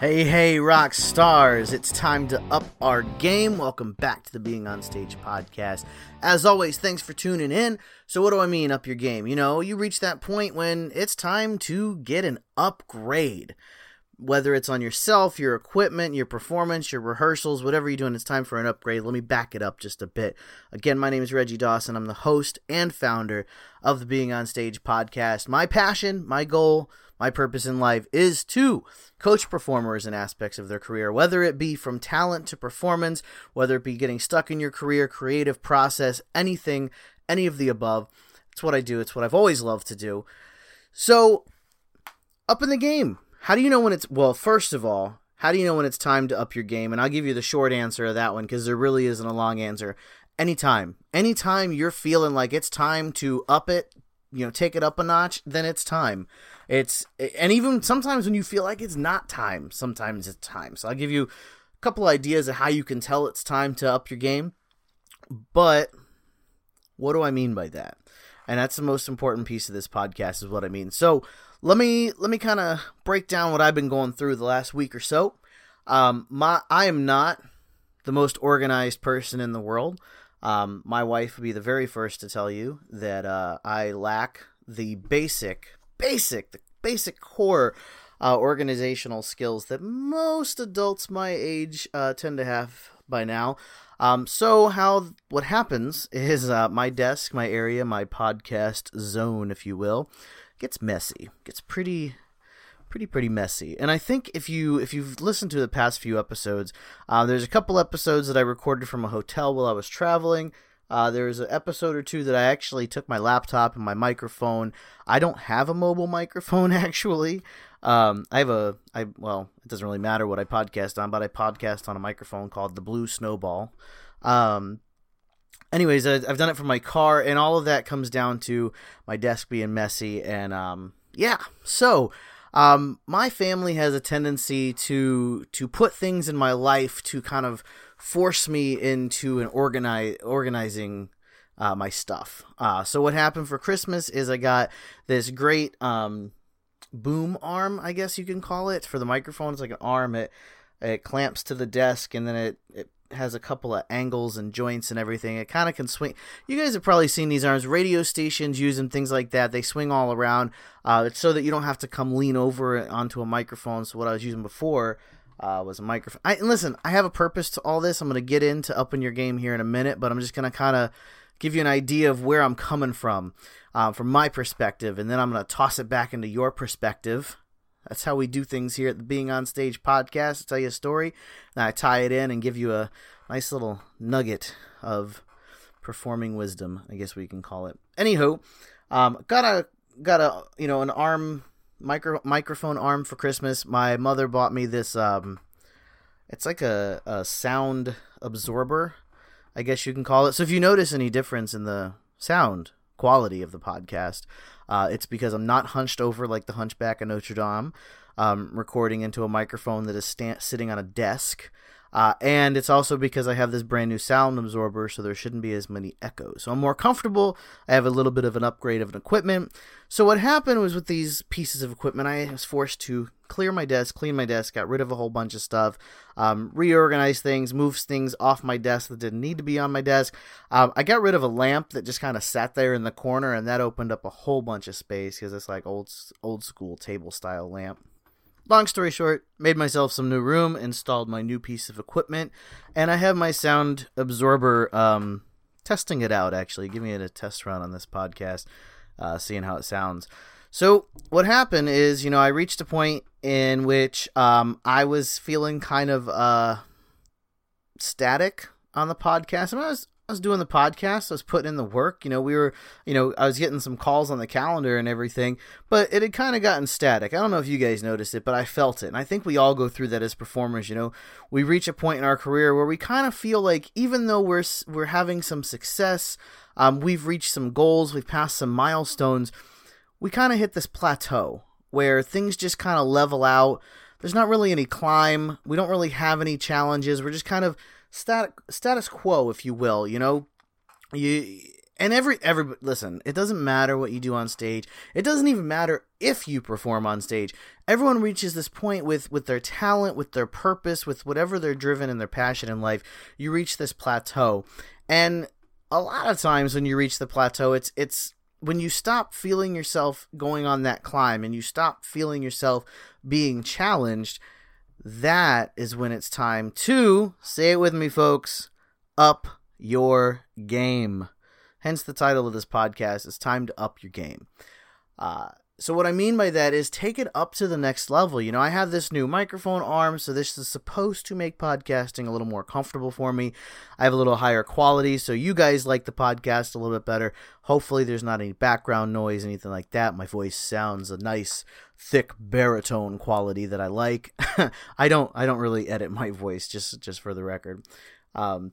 Hey, hey, rock stars! It's time to up our game. Welcome back to the Being on Stage podcast. As always, thanks for tuning in. So, what do I mean, up your game? You know, you reach that point when it's time to get an upgrade. Whether it's on yourself, your equipment, your performance, your rehearsals, whatever you're doing, it's time for an upgrade. Let me back it up just a bit. Again, my name is Reggie Dawson. I'm the host and founder of the Being on Stage podcast. My passion, my goal, my purpose in life is to coach performers in aspects of their career, whether it be from talent to performance, whether it be getting stuck in your career, creative process, anything, any of the above. It's what I do. It's what I've always loved to do. So, up in the game. How do you know when it's well, first of all, how do you know when it's time to up your game? And I'll give you the short answer of that one because there really isn't a long answer. Anytime. Anytime you're feeling like it's time to up it, you know, take it up a notch, then it's time. It's and even sometimes when you feel like it's not time, sometimes it's time. So I'll give you a couple ideas of how you can tell it's time to up your game. But what do I mean by that? And that's the most important piece of this podcast is what I mean. So let me let me kind of break down what I've been going through the last week or so. Um, my I am not the most organized person in the world. Um, my wife would be the very first to tell you that uh, I lack the basic, basic, the basic core uh, organizational skills that most adults my age uh, tend to have by now. Um, so how what happens is uh, my desk, my area, my podcast zone, if you will, gets messy. Gets pretty pretty pretty messy. And I think if you if you've listened to the past few episodes, uh, there's a couple episodes that I recorded from a hotel while I was traveling. Uh, there's an episode or two that I actually took my laptop and my microphone. I don't have a mobile microphone actually. Um, I have a I well, it doesn't really matter what I podcast on, but I podcast on a microphone called the Blue Snowball. Um, anyways, I, I've done it from my car, and all of that comes down to my desk being messy, and um, yeah. So, um, my family has a tendency to to put things in my life to kind of force me into an organize organizing uh, my stuff. Uh, so what happened for Christmas is I got this great um, boom arm, I guess you can call it, for the microphone. It's like an arm. It it clamps to the desk, and then it it has a couple of angles and joints and everything. It kind of can swing. You guys have probably seen these arms. Radio stations use them, things like that. They swing all around. Uh, it's so that you don't have to come lean over onto a microphone. So what I was using before uh, was a microphone. I, and listen, I have a purpose to all this. I'm going to get into upping your game here in a minute, but I'm just going to kind of give you an idea of where I'm coming from, uh, from my perspective, and then I'm going to toss it back into your perspective. That's how we do things here at the Being on Stage podcast. I tell you a story, and I tie it in and give you a nice little nugget of performing wisdom, I guess we can call it. Anywho, um, got a got a you know an arm micro microphone arm for Christmas. My mother bought me this. Um, it's like a, a sound absorber, I guess you can call it. So if you notice any difference in the sound quality of the podcast, uh, it's because I'm not hunched over like the Hunchback of Notre Dame, um, recording into a microphone that is sta- sitting on a desk. Uh, and it's also because I have this brand new sound absorber, so there shouldn't be as many echoes. So I'm more comfortable. I have a little bit of an upgrade of an equipment. So what happened was with these pieces of equipment, I was forced to clear my desk, clean my desk, got rid of a whole bunch of stuff, um, reorganize things, move things off my desk that didn't need to be on my desk. Um, I got rid of a lamp that just kind of sat there in the corner, and that opened up a whole bunch of space because it's like old old school table style lamp. Long story short, made myself some new room, installed my new piece of equipment, and I have my sound absorber um, testing it out. Actually, giving it a test run on this podcast, uh, seeing how it sounds. So what happened is, you know, I reached a point in which um, I was feeling kind of uh, static on the podcast. I, mean, I was I was doing the podcast, I was putting in the work. You know, we were, you know, I was getting some calls on the calendar and everything, but it had kind of gotten static. I don't know if you guys noticed it, but I felt it. And I think we all go through that as performers. You know, we reach a point in our career where we kind of feel like even though we're we're having some success, um, we've reached some goals, we've passed some milestones, we kind of hit this plateau where things just kind of level out. There's not really any climb. We don't really have any challenges. We're just kind of static status quo, if you will. You know, you and every every listen. It doesn't matter what you do on stage. It doesn't even matter if you perform on stage. Everyone reaches this point with with their talent, with their purpose, with whatever they're driven and their passion in life. You reach this plateau, and a lot of times when you reach the plateau, it's it's when you stop feeling yourself going on that climb and you stop feeling yourself being challenged that is when it's time to say it with me, folks up your game. Hence the title of this podcast. It's time to up your game. Uh, so what I mean by that is take it up to the next level. You know, I have this new microphone arm, so this is supposed to make podcasting a little more comfortable for me. I have a little higher quality, so you guys like the podcast a little bit better. Hopefully there's not any background noise, anything like that. My voice sounds a nice thick baritone quality that I like. I don't I don't really edit my voice just just for the record. Um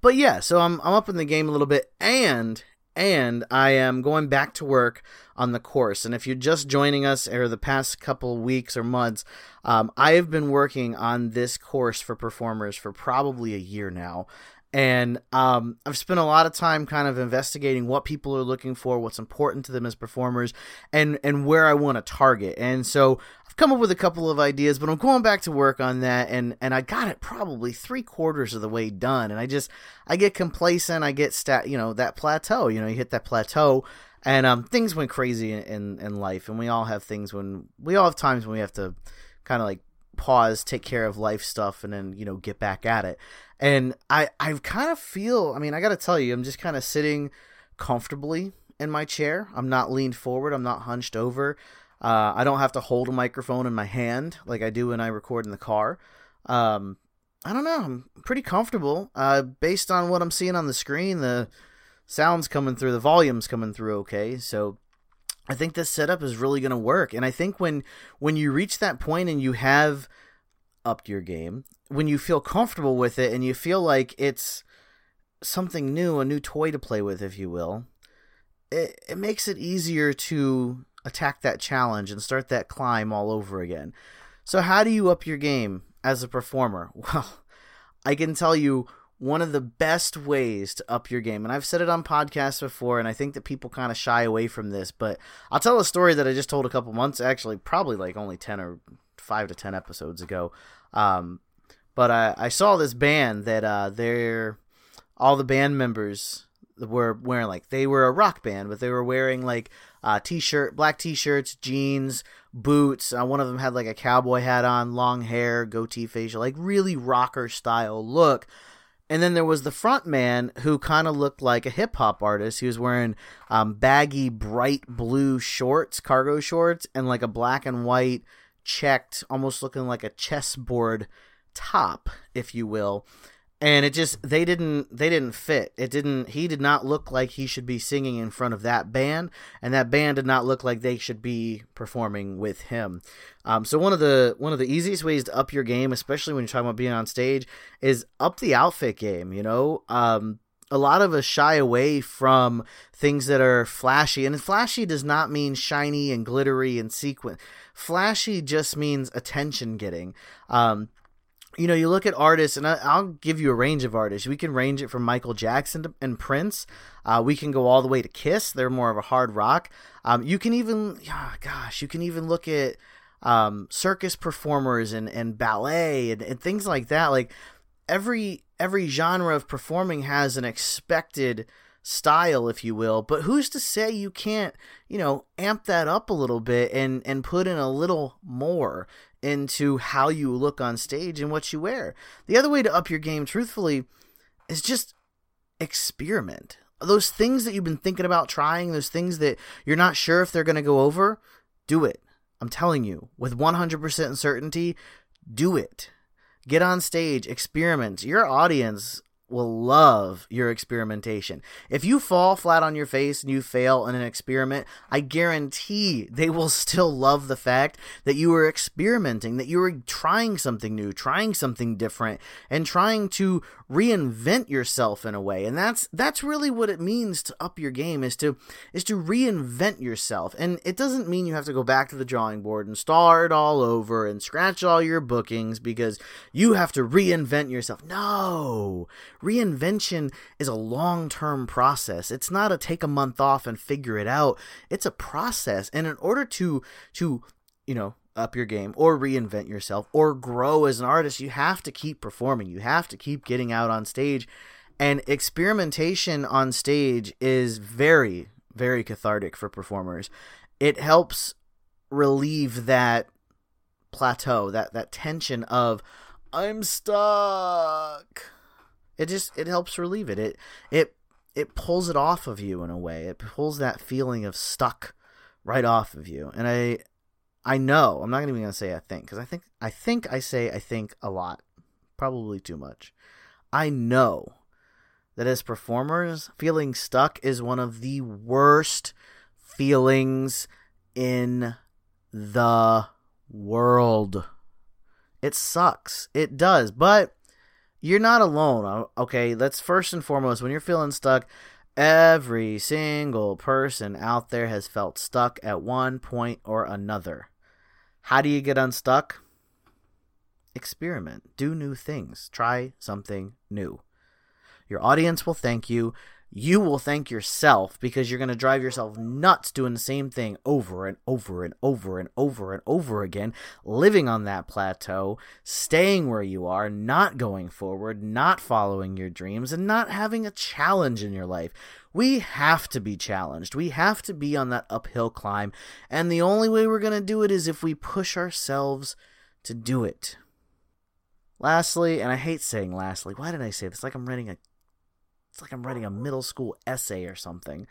but yeah, so I'm I'm up in the game a little bit and and I am going back to work on the course. And if you're just joining us or the past couple weeks or months, um, I have been working on this course for performers for probably a year now. And um, I've spent a lot of time kind of investigating what people are looking for, what's important to them as performers, and and where I want to target. And so I've come up with a couple of ideas, but I'm going back to work on that, and and I got it probably three quarters of the way done. And I just I get complacent, I get stat, you know, that plateau. You know, you hit that plateau, and um, things went crazy in in life, and we all have things when we all have times when we have to kind of like pause, take care of life stuff, and then you know get back at it. And I I kind of feel. I mean, I got to tell you, I'm just kind of sitting comfortably in my chair. I'm not leaned forward. I'm not hunched over. Uh, I don't have to hold a microphone in my hand like I do when I record in the car. Um, I don't know. I'm pretty comfortable. Uh, based on what I'm seeing on the screen, the sounds coming through, the volume's coming through okay. So I think this setup is really going to work. And I think when when you reach that point and you have upped your game, when you feel comfortable with it and you feel like it's something new, a new toy to play with, if you will, it, it makes it easier to attack that challenge and start that climb all over again. So, how do you up your game as a performer? Well, I can tell you one of the best ways to up your game, and I've said it on podcasts before, and I think that people kind of shy away from this, but I'll tell a story that I just told a couple months, actually, probably like only 10 or 5 to 10 episodes ago. Um, but I, I saw this band that uh, they're all the band members were wearing like they were a rock band, but they were wearing like uh, t-shirt, black t-shirts, jeans, boots. Uh, one of them had like a cowboy hat on, long hair, goatee facial, like really rocker style look. And then there was the front man who kind of looked like a hip hop artist. He was wearing um, baggy, bright blue shorts, cargo shorts, and like a black and white checked, almost looking like a chessboard top, if you will and it just they didn't they didn't fit. It didn't he did not look like he should be singing in front of that band and that band did not look like they should be performing with him. Um, so one of the one of the easiest ways to up your game especially when you're talking about being on stage is up the outfit game you know? Um, a lot of us shy away from things that are flashy and flashy does not mean shiny and glittery and sequin flashy just means attention getting. Um, you know, you look at artists, and I, will give you a range of artists. We can range it from Michael Jackson and Prince. Uh, we can go all the way to Kiss. They're more of a hard rock. Um, you can even, oh gosh, you can even look at um, circus performers and, and ballet and, and things like that. Like every every genre of performing has an expected style, if you will. But who's to say you can't, you know, amp that up a little bit and and put in a little more into how you look on stage and what you wear. The other way to up your game, truthfully, is just experiment. Those things that you've been thinking about trying, those things that you're not sure if they're going to go over, do it. I'm telling you, with 100% certainty, do it. Get on stage, experiment. Your audience will love your experimentation. If you fall flat on your face and you fail in an experiment, I guarantee they will still love the fact that you were experimenting, that you were trying something new, trying something different, and trying to reinvent yourself in a way. And that's that's really what it means to up your game is to is to reinvent yourself. And it doesn't mean you have to go back to the drawing board and start all over and scratch all your bookings because you have to reinvent yourself. No reinvention is a long term process. It's not a take a month off and figure it out. It's a process. And in order to to you know up your game or reinvent yourself or grow as an artist, you have to keep performing. You have to keep getting out on stage. And experimentation on stage is very, very cathartic for performers. It helps relieve that plateau, that that tension of I'm stuck it just it helps relieve it. It it it pulls it off of you in a way. It pulls that feeling of stuck right off of you. And I I know I'm not even gonna say I think because I think I think I say I think a lot, probably too much. I know that as performers, feeling stuck is one of the worst feelings in the world. It sucks. It does. But you're not alone. Okay, let's first and foremost, when you're feeling stuck, every single person out there has felt stuck at one point or another. How do you get unstuck? Experiment, do new things, try something new. Your audience will thank you you will thank yourself because you're going to drive yourself nuts doing the same thing over and over and over and over and over again, living on that plateau, staying where you are, not going forward, not following your dreams, and not having a challenge in your life. We have to be challenged. We have to be on that uphill climb. And the only way we're going to do it is if we push ourselves to do it. Lastly, and I hate saying lastly, why did I say this? Like I'm writing a it's like I'm writing a middle school essay or something.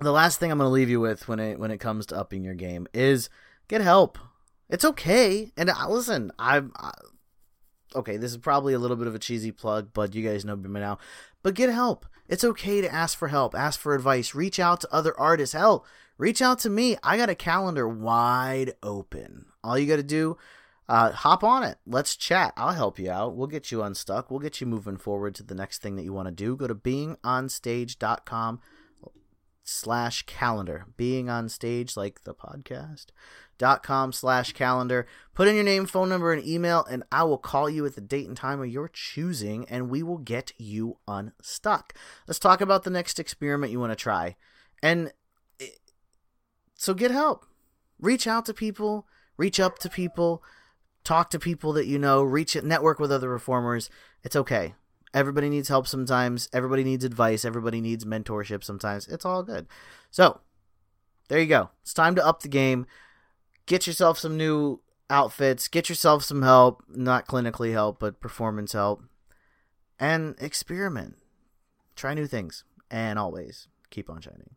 The last thing I'm going to leave you with when it when it comes to upping your game is get help. It's okay. And uh, listen, I'm I, okay. This is probably a little bit of a cheesy plug, but you guys know me now. But get help. It's okay to ask for help, ask for advice, reach out to other artists. Hell, reach out to me. I got a calendar wide open. All you got to do uh, hop on it. Let's chat. I'll help you out. We'll get you unstuck. We'll get you moving forward to the next thing that you want to do. Go to beingonstage.com slash calendar. Being on stage like the podcast. dot com slash calendar. Put in your name, phone number, and email, and I will call you at the date and time of your choosing, and we will get you unstuck. Let's talk about the next experiment you want to try. And so get help. Reach out to people, reach up to people talk to people that you know, reach it, network with other reformers. It's okay. Everybody needs help sometimes. Everybody needs advice. Everybody needs mentorship sometimes. It's all good. So, there you go. It's time to up the game. Get yourself some new outfits. Get yourself some help. Not clinically help, but performance help. And experiment. Try new things. And always keep on shining.